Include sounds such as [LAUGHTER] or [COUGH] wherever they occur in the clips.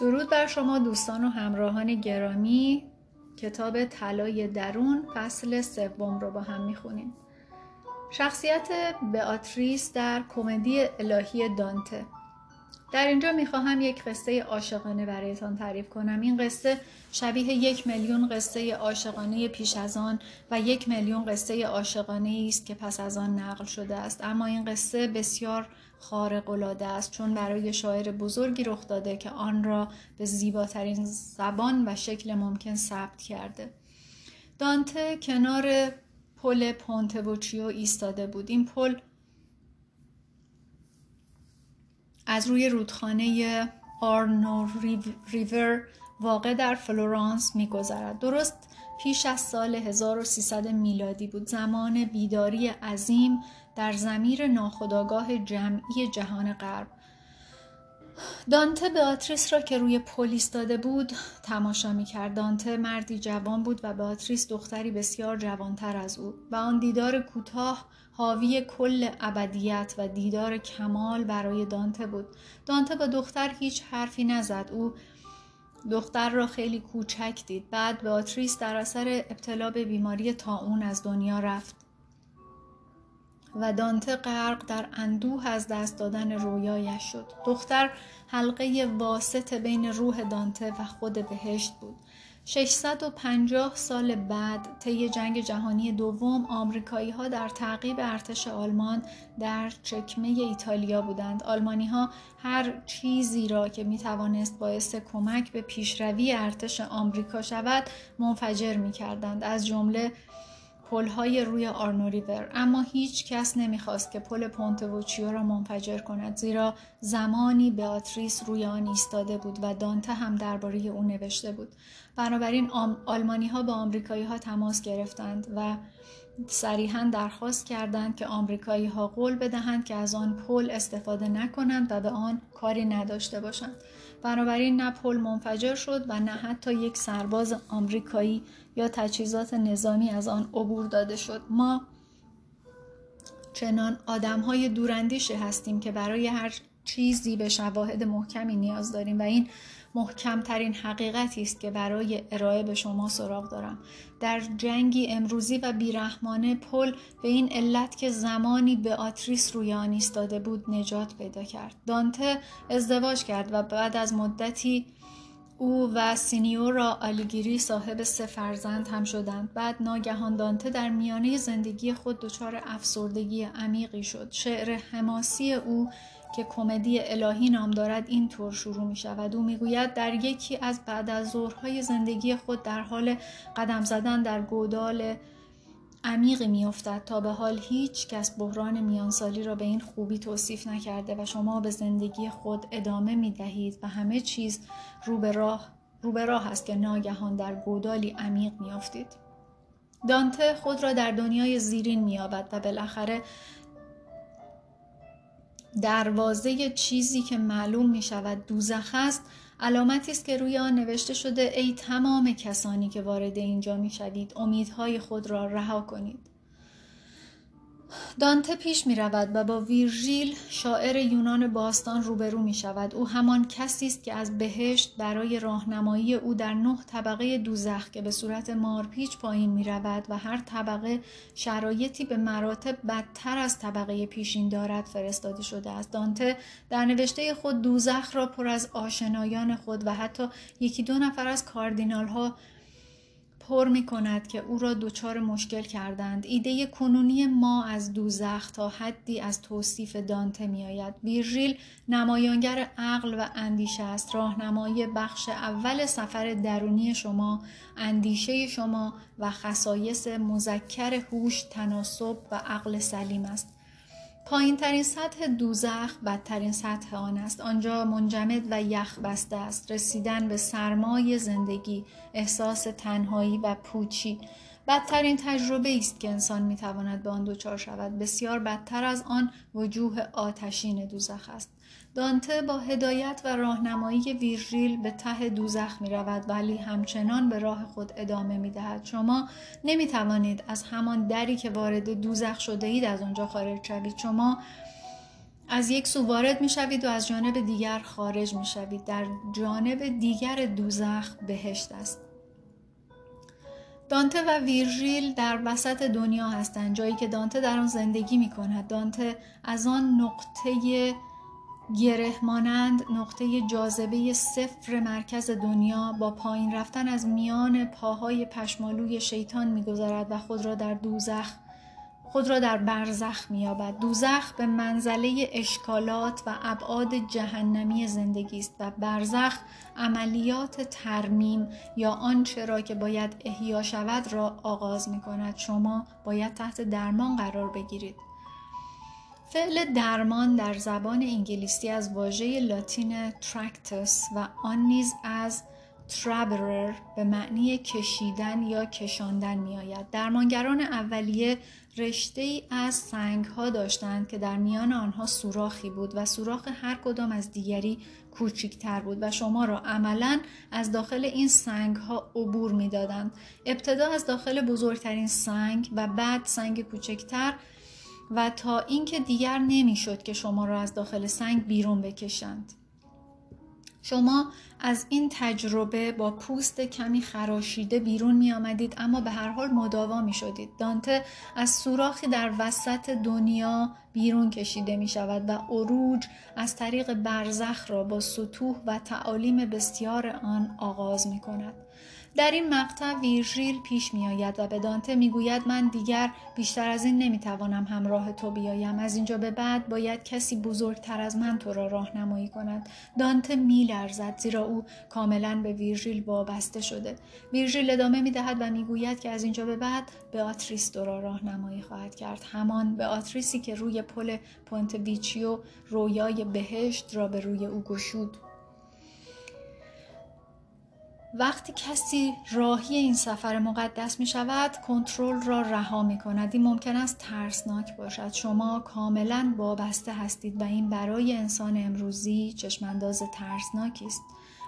درود بر شما دوستان و همراهان گرامی. کتاب طلای درون فصل سوم رو با هم می‌خونیم. شخصیت beatrice در کمدی الهی دانته. در اینجا می‌خواهم یک قصه عاشقانه برایتان تعریف کنم. این قصه شبیه یک میلیون قصه عاشقانه پیش از آن و یک میلیون قصه عاشقانه است که پس از آن نقل شده است. اما این قصه بسیار خارق العاده است چون برای شاعر بزرگی رخ داده که آن را به زیباترین زبان و شکل ممکن ثبت کرده. دانته کنار پل پونته وکیو ایستاده بود. این پل از روی رودخانه آرنو ریور واقع در فلورانس میگذرد. درست پیش از سال 1300 میلادی بود. زمان بیداری عظیم در زمیر ناخداگاه جمعی جهان غرب. دانته بیاتریس را که روی پل ایستاده بود تماشا می‌کرد. دانته مردی جوان بود و بیاتریس دختری بسیار جوانتر از او. و آن دیدار کوتاه حاوی کل ابدیت و دیدار کمال برای دانته بود. دانته با دختر هیچ حرفی نزد. او دختر را خیلی کوچک دید. بعد بیاتریس در اثر ابتلا به بیماری تاون از دنیا رفت. و دانته غرق در اندوه از دست دادن رویایش شد. دختر حلقه واسط بین روح دانته و خود بهشت بود. 650 سال بعد طی جنگ جهانی دوم آمریکایی ها در تعقیب ارتش آلمان در چکمه ایتالیا بودند. آلمانی ها هر چیزی را که می توانست باعث کمک به پیشروی ارتش آمریکا شود منفجر می کردند از جمله های روی آرنو ریور. اما هیچ کس نمی‌خواست که پل پونتوچیو را منفجر کند زیرا زمانی بیاتریس روی آن ایستاده بود و دانته هم درباره او نوشته بود. بنابراین آلمانی ها با آمریکایی ها تماس گرفتند و صریحا درخواست کردند که آمریکایی ها قول بدهند که از آن پل استفاده نکنند و به آن کاری نداشته باشند. بنابراین نه پل منفجر شد و نه حتی یک سرباز آمریکایی یا تجهیزات نظامی از آن عبور داده شد. ما چنان آدم های دوراندیشی هستیم که برای هر چیزی به شواهد محکمی نیاز داریم و این محکمترین حقیقتی است که برای ارائه به شما سراغ دارم. در جنگی امروزی و بیرحمانه پل به این علت که زمانی به آتریس روی آن ایستاده بود نجات پیدا کرد. دانته ازدواج کرد و بعد از مدتی او و سینیورا آلیگیری صاحب سه فرزند هم شدند. بعد ناگهان دانته در میانه زندگی خود دچار افسردگی عمیقی شد. شعر حماسی او که کمدی الهی نام دارد این طور شروع می شود. او می‌گوید در یکی از بعد از ظهرهای زندگی خود در حال قدم زدن در گودال عمیقی میافتد تا به حال هیچ کس بحران میانسالی را به این خوبی توصیف نکرده و شما به زندگی خود ادامه می دهید و همه چیز رو به راه رو به راه است که ناگهان در گودالی عمیق میافتید. دانته خود را در دنیای زیرین مییابد و بالاخره دروازه چیزی که معلوم می شود دوزخ است علامتی است که روی آن نوشته شده ای تمام کسانی که وارد اینجا می شوید امیدهای خود را رها کنید. دانته پیش می رود و با ویرژیل شاعر یونان باستان روبرو می شود. او همان کسی است که از بهشت برای راهنمایی او در نه طبقه دوزخ که به صورت مارپیچ پایین می رود و هر طبقه شرایطی به مراتب بدتر از طبقه پیشین دارد فرستاده شده است. دانته در نوشته خود دوزخ را پر از آشنایان خود و حتی یکی دو نفر از کاردینال ها پر می کند که او را دچار مشکل کردند. ایده کنونی ما از دوزخ تا حدی از توصیف دانته می آید ویرژیل نمایانگر عقل و اندیشه است. راهنمایی بخش اول سفر درونی شما اندیشه شما و خصایص مذکر هوش تناسب و عقل سلیم است. پایین ترین سطح دوزخ بدترین سطح آن است. آنجا منجمد و یخ بسته است. رسیدن به سرمای زندگی احساس تنهایی و پوچی بدترین تجربه است که انسان می‌تواند به آن دچار شود. بسیار بدتر از آن وجوه آتشین دوزخ است. دانته با هدایت و راهنمایی ویرژیل به ته دوزخ می رود ولی همچنان به راه خود ادامه می دهد. شما نمی توانید از همان دری که وارد دوزخ شده اید از آنجا خارج شوید. شما از یک سو وارد می شوید و از جانب دیگر خارج می شوید در جانب دیگر دوزخ بهشت است دانته و ویرژیل در وسط دنیا هستند جایی که دانته در آن زندگی می کند دانته از آن نقطه گره مانند نقطه جاذبه صفر مرکز دنیا با پایین رفتن از میان پاهای پشمالوی شیطان میگذرد و خود را در دوزخ خود را در برزخ مییابد. دوزخ به منزله اشکالات و ابعاد جهنمی زندگی است و برزخ عملیات ترمیم یا آنچه را که باید احیا شود را آغاز می کند شما باید تحت درمان قرار بگیرید. فعل درمان در زبان انگلیسی از واژه لاتین ترکتس و آن نیز از ترابرر به معنی کشیدن یا کشاندن می آید. درمانگران اولیه رشته ای از سنگ ها داشتند که در میان آنها سوراخی بود و سوراخ هر کدام از دیگری کوچکتر بود و شما را عملا از داخل این سنگ ها عبور می دادند. ابتدا از داخل بزرگترین سنگ و بعد سنگ کوچکتر و تا اینکه دیگر نمی‌شد که شما را از داخل سنگ بیرون بکشند. شما از این تجربه با پوست کمی خراشیده بیرون می آمدید اما به هر حال مداوا می شدید. دانته از سوراخی در وسط دنیا بیرون کشیده می شود و عروج از طریق برزخ را با سطوح و تعالیم بسیار آن آغاز می کند. در این مقطع ویرژیل پیش می آید و به دانته می گوید من دیگر بیشتر از این نمی توانم همراه تو بیایم. از اینجا به بعد باید کسی بزرگتر از من تو را راهنمایی کند. دانته می لرزد زیرا او کاملا به ویرژیل وابسته شده. ویرژیل ادامه می دهد و می گوید که از اینجا به بعد بئاتریس تو را راهنمایی خواهد کرد. همان بئاتریسی که روی پل پونته وکیو رویای بهشت را به روی او گشود. وقتی کسی راهی این سفر مقدس می شود کنترل را رها می کند. این ممکن است ترسناک باشد. شما کاملا وابسته هستید و این برای انسان امروزی چشمانداز ترسناکی است.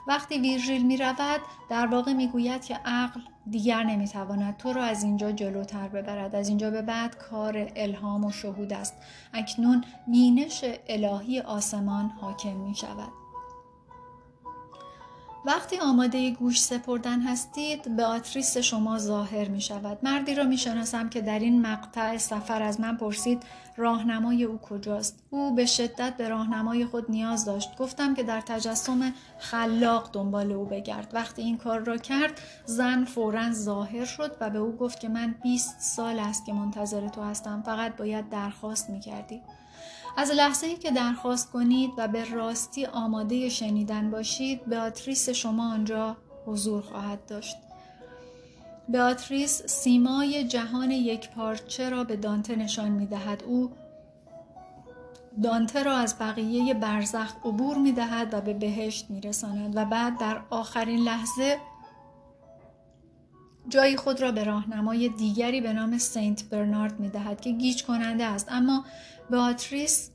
وقتی ویرژیل می رود در واقع می گوید که عقل دیگر نمی تواند تو را از اینجا جلوتر ببرد. از اینجا به بعد کار الهام و شهود است. اکنون بینش الهی آسمان حاکم می شود. وقتی آماده گوش سپردن هستید به آتریس شما ظاهر می شود مردی را می شناسم که در این مقطع سفر از من پرسید راهنمای او کجاست؟ او به شدت به راهنمای خود نیاز داشت. گفتم که در تجسم خلاق دنبال او بگرد. وقتی این کار را کرد زن فورا ظاهر شد و به او گفت که من 20 سال است که منتظر تو هستم. فقط باید درخواست می کردی. از لحظه ای که درخواست کنید و به راستی آماده شنیدن باشید بیاتریس شما آنجا حضور خواهد داشت بیاتریس سیمای جهان یک پارچه را به دانته نشان می دهد. او دانته را از بقیه برزخ عبور می دهد و به بهشت می رساند و بعد در آخرین لحظه جای خود را به راهنمای دیگری به نام سنت برنارد می دهد که گیج کننده است. اما بئاتریس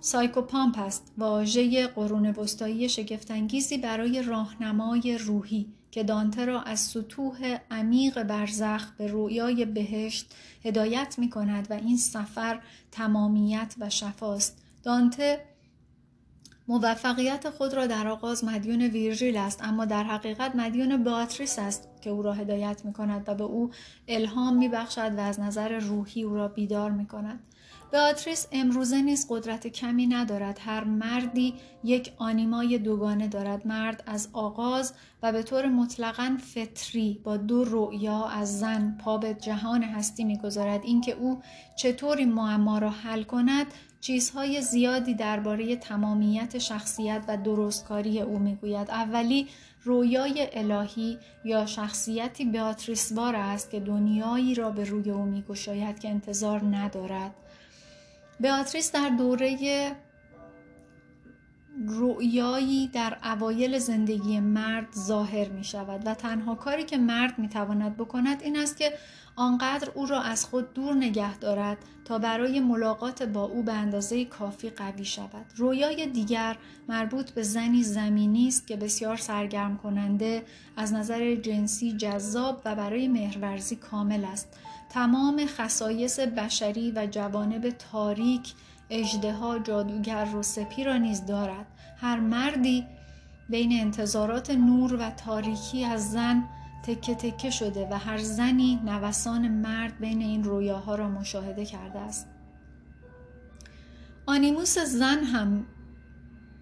psychopomp است واژه قرون وسطایی شگفتانگیزی برای راهنمای روحی که دانته را از سطوح عمیق برزخ به رویای بهشت هدایت می کند و این سفر تمامیت و شفاست. دانته موفقیت خود را در آغاز مدیون ویرژیل است اما در حقیقت مدیون باتریس است که او را هدایت می کند و به او الهام می بخشد و از نظر روحی او را بیدار می کند بیاتریس امروزه نیز قدرت کمی ندارد هر مردی یک آنیمای دوگانه دارد. مرد از آغاز و به طور مطلقا فطری با دو رؤیا از زن پا به جهان هستی می‌گذارد. اینکه او چطوری معما را حل کند چیزهای زیادی درباره تمامیت شخصیت و درستکاری او می‌گوید. اولی رویای الهی یا شخصیتی بیاتریسوار است که دنیایی را به روی او میگشاید که انتظار ندارد. بیاتریس در دوره رؤیایی در اوایل زندگی مرد ظاهر می شود و تنها کاری که مرد می تواند بکند این است که آنقدر او را از خود دور نگه دارد تا برای ملاقات با او به اندازه کافی قوی شود. رویای دیگر مربوط به زنی زمینی است که بسیار سرگرم کننده از نظر جنسی جذاب و برای مهرورزی کامل است. تمام خصایص بشری و جوانب تاریک اجدها جادوگر و را نیز دارد هر مردی بین انتظارات نور و تاریکی از زن تکه تکه شده و هر زنی نوسان مرد بین این رویاها را مشاهده کرده است. آنیموس زن هم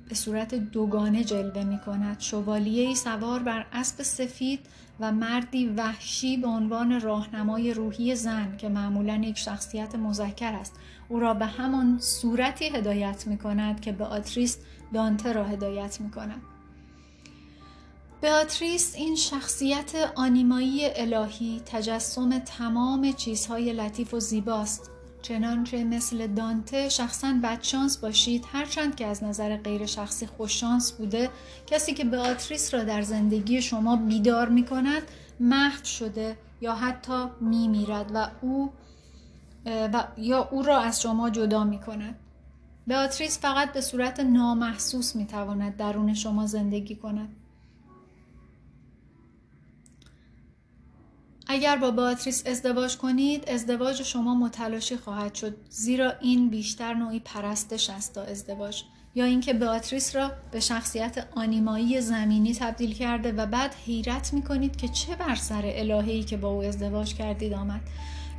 به صورت دوگانه جلوه می کند. شوالیه سوار بر اسب سفید و مردی وحشی به عنوان راهنمای روحی زن که معمولا یک شخصیت مذکر است. او را به همان صورتی هدایت می کند که به آتریس دانته را هدایت می کند. بیاتریس این شخصیت آنیمایی الهی تجسم تمام چیزهای لطیف و زیباست. چنانچه مثل دانته شخصا بدشانس باشید هرچند که از نظر غیر شخصی خوششانس بوده کسی که بیاتریس را در زندگی شما بیدار می کند محو شده یا حتی می میرد و او و یا او را از شما جدا می کند بیاتریس فقط به صورت نامحسوس می تواند درون شما زندگی کند. اگر با باتریس ازدواج کنید ازدواج شما متلاشی خواهد شد زیرا این بیشتر نوعی پرستش است تا ازدواج یا اینکه بیاتریس را به شخصیت آنیمایی زمینی تبدیل کرده و بعد حیرت می کنید که چه بر سر الههی که با او ازدواج کردید آمد.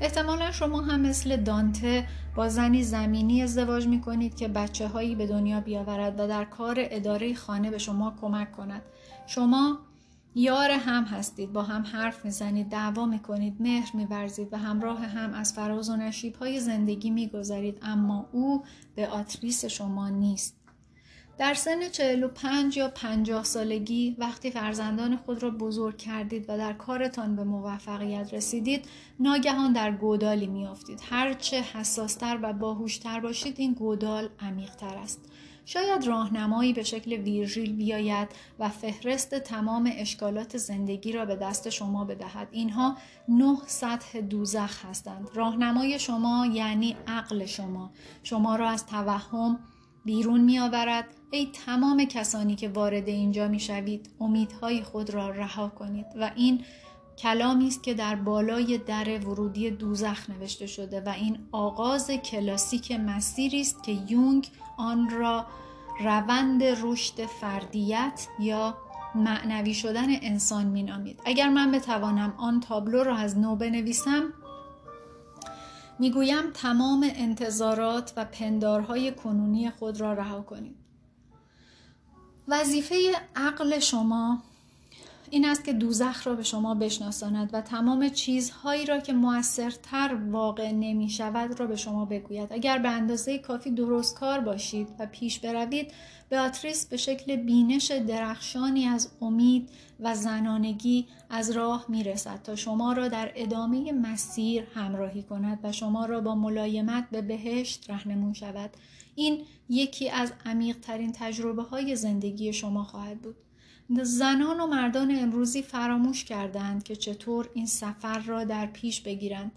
احتمالا شما هم مثل دانته با زنی زمینی ازدواج می کنید که بچه هایی به دنیا بیاورد و در کار اداره خانه به شما کمک کند. شما یار هم هستید با هم حرف می‌زنید دعوا می‌کنید مهر میورزید و همراه هم از فراز و نشیب های زندگی می‌گذارید اما او به آتریس شما نیست. در سن 45 یا 50 سالگی وقتی فرزندان خود را بزرگ کردید و در کارتان به موفقیت رسیدید ناگهان در گودالی میافتید. هرچه حساستر و باهوشتر باشید این گودال عمیقتر است. شاید راهنمایی به شکل ویرژیل بیاید و فهرست تمام اشکالات زندگی را به دست شما بدهد. اینها نه سطح دوزخ هستند. راهنمای شما یعنی عقل شما. شما را از توهم بیرون می آورد ای تمام کسانی که وارد اینجا می شوید امیدهای خود را رها کنید و این کلامی است که در بالای در ورودی دوزخ نوشته شده و این آغاز کلاسیک مسیری است که یونگ آن را روند رشد فردیت یا معنوی شدن انسان مینامید. اگر من بتوانم آن تابلو را از نو بنویسم می‌گویم تمام انتظارات و پندارهای کنونی خود را رها کنید. وظیفه عقل شما این است که دوزخ را به شما بشناساند و تمام چیزهایی را که موثرتر واقع نمی شود را به شما بگوید. اگر به اندازه کافی درست کار باشید و پیش بروید بیاتریس به شکل بینش درخشانی از امید و زنانگی از راه می رسد تا شما را در ادامه مسیر همراهی کند و شما را با ملایمت به بهشت رهنمون شود. این یکی از عمیقترین تجربه های زندگی شما خواهد بود. زنان و مردان امروزی فراموش کردند که چطور این سفر را در پیش بگیرند.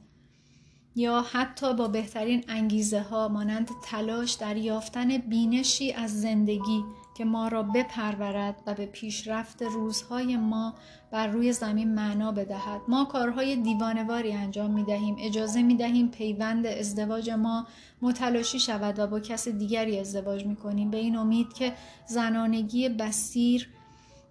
یا حتی با بهترین انگیزه ها مانند تلاش در یافتن بینشی از زندگی که ما را بپرورد و به پیشرفت روزهای ما بر روی زمین معنا بدهد. ما کارهای دیوانواری انجام می دهیم اجازه می دهیم پیوند ازدواج ما متلاشی شود و با کس دیگری ازدواج می کنیم به این امید که زنانگی بسیر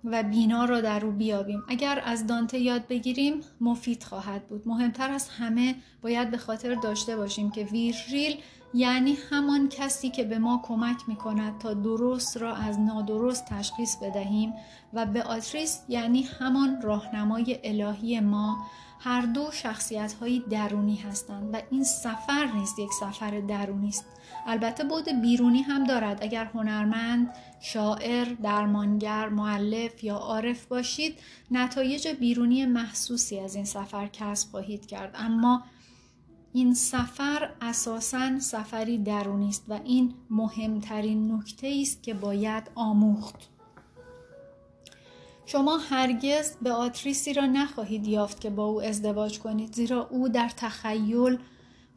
و بینا را در او بیابیم. اگر از دانته یاد بگیریم مفید خواهد بود. مهمتر از همه باید به خاطر داشته باشیم که ویرژیل یعنی همان کسی که به ما کمک می کند تا درست را از نادرست تشخیص بدهیم و به آتریس یعنی همان راهنمای الهی ما هر دو شخصیت های درونی هستند و این سفر نیست یک سفر درونی است. البته بود بیرونی هم دارد. اگر هنرمند شاعر درمانگر معلف یا عارف باشید نتایج بیرونی محسوسی از این سفر کسب خواهید کرد. اما این سفر اساسا سفری درونی است و این مهمترین نکته است که باید آموخت. شما هرگز به آتریسی را نخواهید یافت که با او ازدواج کنید زیرا او در تخیل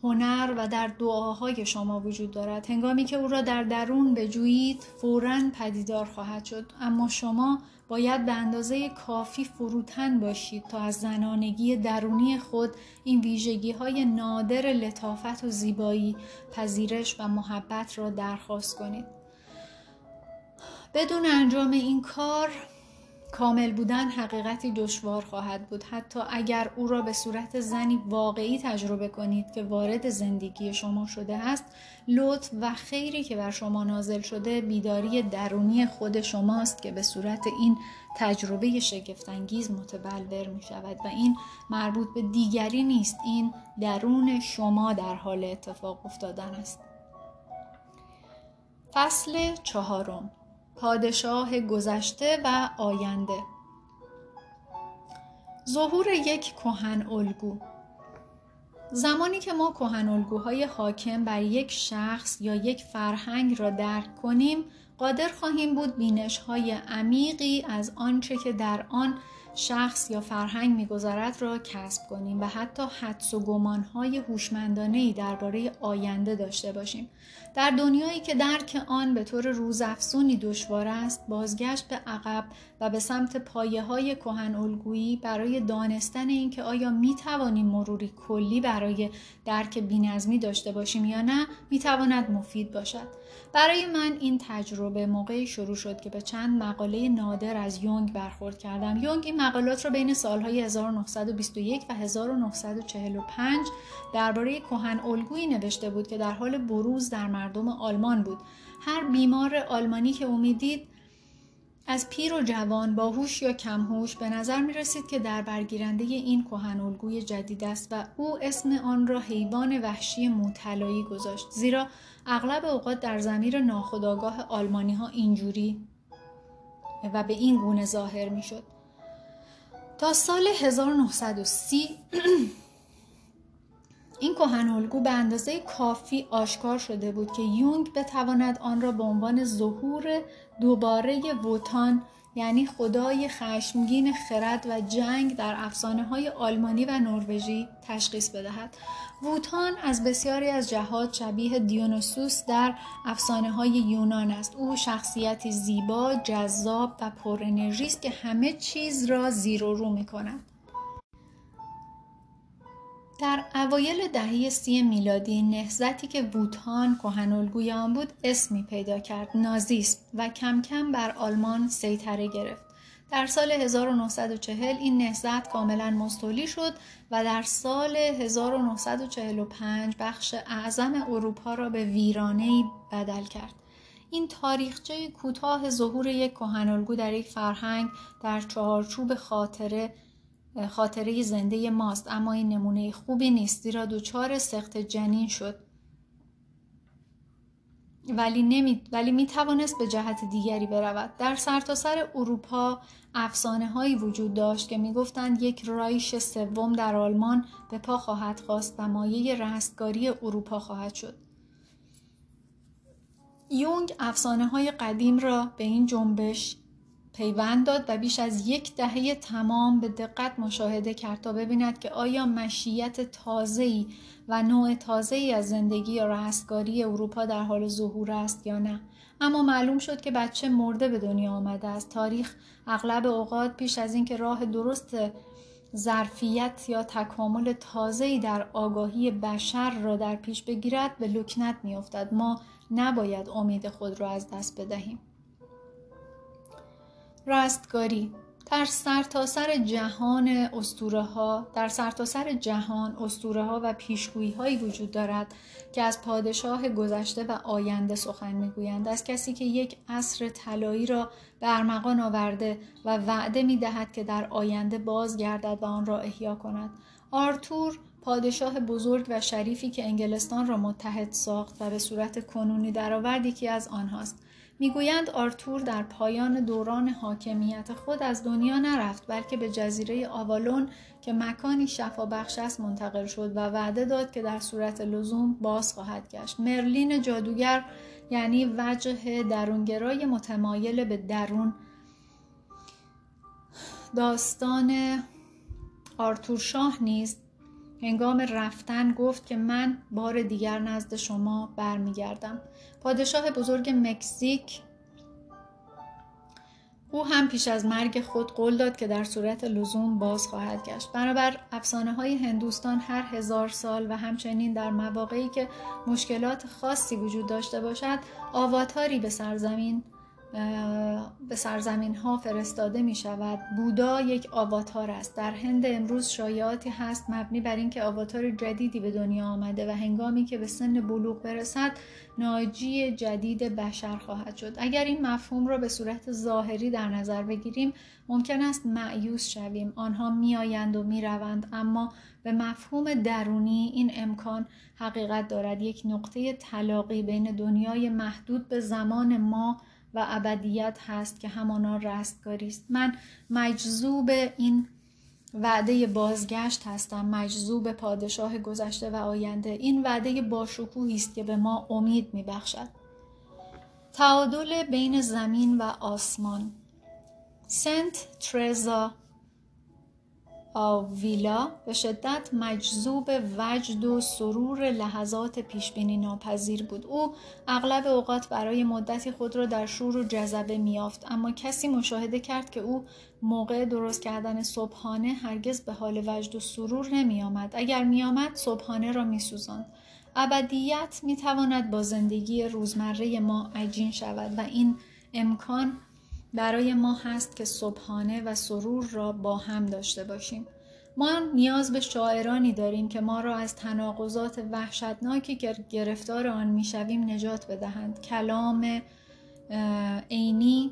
هنر و در دعاهای شما وجود دارد. هنگامی که او را در درون بجویید فورا پدیدار خواهد شد. اما شما باید به اندازه کافی فروتن باشید تا از زنانگی درونی خود این ویژگی های نادر لطافت و زیبایی پذیرش و محبت را درخواست کنید. بدون انجام این کار کامل بودن حقیقتی دشوار خواهد بود. حتی اگر او را به صورت زنی واقعی تجربه کنید که وارد زندگی شما شده است لطف و خیری که بر شما نازل شده بیداری درونی خود شماست که به صورت این تجربه شگفتانگیز متبلور می شود و این مربوط به دیگری نیست این درون شما در حال اتفاق افتادن است. فصل چهارم. پادشاه گذشته و آینده. ظهور یک کهن الگو. زمانی که ما کهن الگوهای حاکم بر یک شخص یا یک فرهنگ را درک کنیم قادر خواهیم بود بینش های عمیقی از آنچه که در آن شخص یا فرهنگ میگذرد را کسب کنیم و حتی حدس و گمانهای هوشمندانه درباره آینده داشته باشیم. در دنیایی که درک آن به طور روزافزونی دشوار است بازگشت به عقب و به سمت پایه های کهن الگویی برای دانستن اینکه آیا می توانیم مروری کلی برای درک بینظمی داشته باشیم یا نه می تواند مفید باشد. برای من این تجربه موقعی شروع شد که به چند مقاله نادر از یونگ برخورد کردم. یونگ این مقالات را بین سالهای 1921 و 1945 درباره کهن الگویی نوشته بود که در حال بروز در مردم آلمان بود هر بیمار آلمانی که امیدید از پیر و جوان باهوش یا کمهوش به نظر می رسید که در برگیرنده این کهن الگوی جدید است و او اسم آن را حیوان وحشی موطلایی گذاشت زیرا اغلب اوقات در زمیر ناخودآگاه آلمانی ها اینجوری و به این گونه ظاهر می شد. تا سال 1930 [CLEARS THROAT] این کهن الگو به اندازه کافی آشکار شده بود که یونگ بتواند آن را به عنوان ظهور دوباره ووتان یعنی خدای خشمگین خرد و جنگ در افسانه های آلمانی و نروژی تشخیص بدهد. ووتان از بسیاری از جهات شبیه دیونوسوس در افسانه های یونان است. او شخصیتی زیبا جذاب و پر انرژی است که همه چیز را زیر و رو می کند در اوایل دهه سی میلادی نهزتی که ووتان کهنالگوی آن بود اسمی پیدا کرد نازیسم و کم کم بر آلمان سیطره گرفت. در سال 1940 این نهزت کاملا مستولی شد و در سال 1945 بخش اعظم اروپا را به ویرانه بدل کرد. این تاریخچه کوتاه ظهور یک کهنالگو در یک فرهنگ در چهارچوب خاطره خاطره زنده ماست اما این نمونه خوبی نیست زیرا دچار سخت جنین شد. ولی نمی ولی می توانست به جهت دیگری برود. در سرتاسر سر اروپا افسانه هایی وجود داشت که می‌گفتند یک رایش سوم در آلمان به پا خواهد خواست و مایه رستگاری اروپا خواهد شد. یونگ افسانه های قدیم را به این جنبش پیوند داد و بیش از یک دهه تمام به دقت مشاهده کرد تا ببیند که آیا مشیت تازه‌ای و نوع تازه‌ای از زندگی یا رستگاری اروپا در حال ظهور است یا نه. اما معلوم شد که بچه مرده به دنیا آمده است. تاریخ اغلب اوقات پیش از اینکه راه درست ظرفیت یا تکامل تازه‌ای در آگاهی بشر را در پیش بگیرد به لکنت میافتد. ما نباید امید خود را از دست بدهیم. رستگاری در سرتاسر سر جهان استوره ها در سرتاسر سر جهان استوره ها و پیشگویی هایی وجود دارد که از پادشاه گذشته و آینده سخن می‌گویند. از کسی که یک عصر طلایی را به ارمغان آورده و وعده می دهد که در آینده بازگردد و آن را احیا کند. آرتور پادشاه بزرگ و شریفی که انگلستان را متحد ساخت و به صورت کنونی درآورد یکی از آنهاست. می‌گویند آرتور در پایان دوران حاکمیت خود از دنیا نرفت بلکه به جزیره آوالون که مکانی شفا بخش است منتقل شد و وعده داد که در صورت لزوم باز خواهد گشت. مرلین جادوگر یعنی وجه درونگرای متمایل به درون داستان آرتور شاه نیست. هنگام رفتن گفت که من بار دیگر نزد شما برمیگردم. پادشاه بزرگ مکزیک او هم پیش از مرگ خود قول داد که در صورت لزوم باز خواهد گشت. بنابر افسانه های هندوستان هر هزار سال و همچنین در مواقعی که مشکلات خاصی وجود داشته باشد آواتاری به سرزمین به سرزمین ها فرستاده می شود بودا یک آواتار است. در هند امروز شایعاتی هست مبنی بر اینکه آواتار جدیدی به دنیا آمده و هنگامی که به سن بلوغ برسد ناجی جدید بشر خواهد شد. اگر این مفهوم را به صورت ظاهری در نظر بگیریم ممکن است معیوس شویم. آنها میآیند و می‌روند اما به مفهوم درونی این امکان حقیقت دارد. یک نقطه طلاقی بین دنیای محدود به زمان ما و ابدیت هست که همانا رستگاری است. من مجذوب این وعده بازگشت هستم. مجذوب پادشاه گذشته و آینده. این وعده باشکوهی است که به ما امید میبخشد. تعادل بین زمین و آسمان. سنت ترزا آویلا به شدت مجذوب وجد و سرور لحظات پیشبینی ناپذیر بود او اغلب اوقات برای مدتی خود را در شور و جذبه میافت اما کسی مشاهده کرد که او موقع درست کردن صبحانه هرگز به حال وجد و سرور نمی آمد. اگر می آمد صبحانه را می سوزند. ابدیت می تواند با زندگی روزمره ما عجین شود و این امکان برای ما هست که صبحانه و سرور را با هم داشته باشیم. ما نیاز به شاعرانی داریم که ما را از تناقضات وحشتناکی که گرفتار آن می‌شویم نجات بدهند. کلام عینی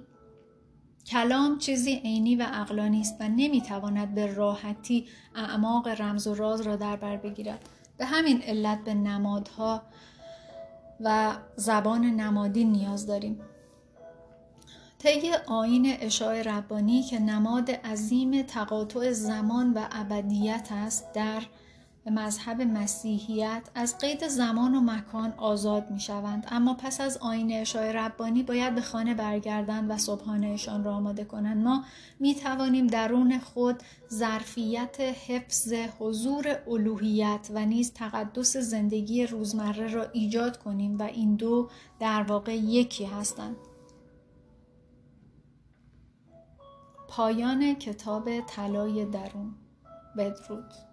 کلام چیزی عینی و عقلانی است و نمی‌تواند به راحتی اعماق رمز و راز را در بر بگیرد. به همین علت به نمادها و زبان نمادی نیاز داریم. طی آین اشاع ربانی که نماد عظیم تقاطع زمان و ابدیت است در مذهب مسیحیت از قید زمان و مکان آزاد می شوند اما پس از آین اشاع ربانی باید به خانه برگردند و صبحانهشان را آماده کنند. ما می توانیم درون خود ظرفیت حفظ حضور الوهیت و نیز تقدس زندگی روزمره را ایجاد کنیم و این دو در واقع یکی هستند. پایان کتاب طلای درون. بدرود.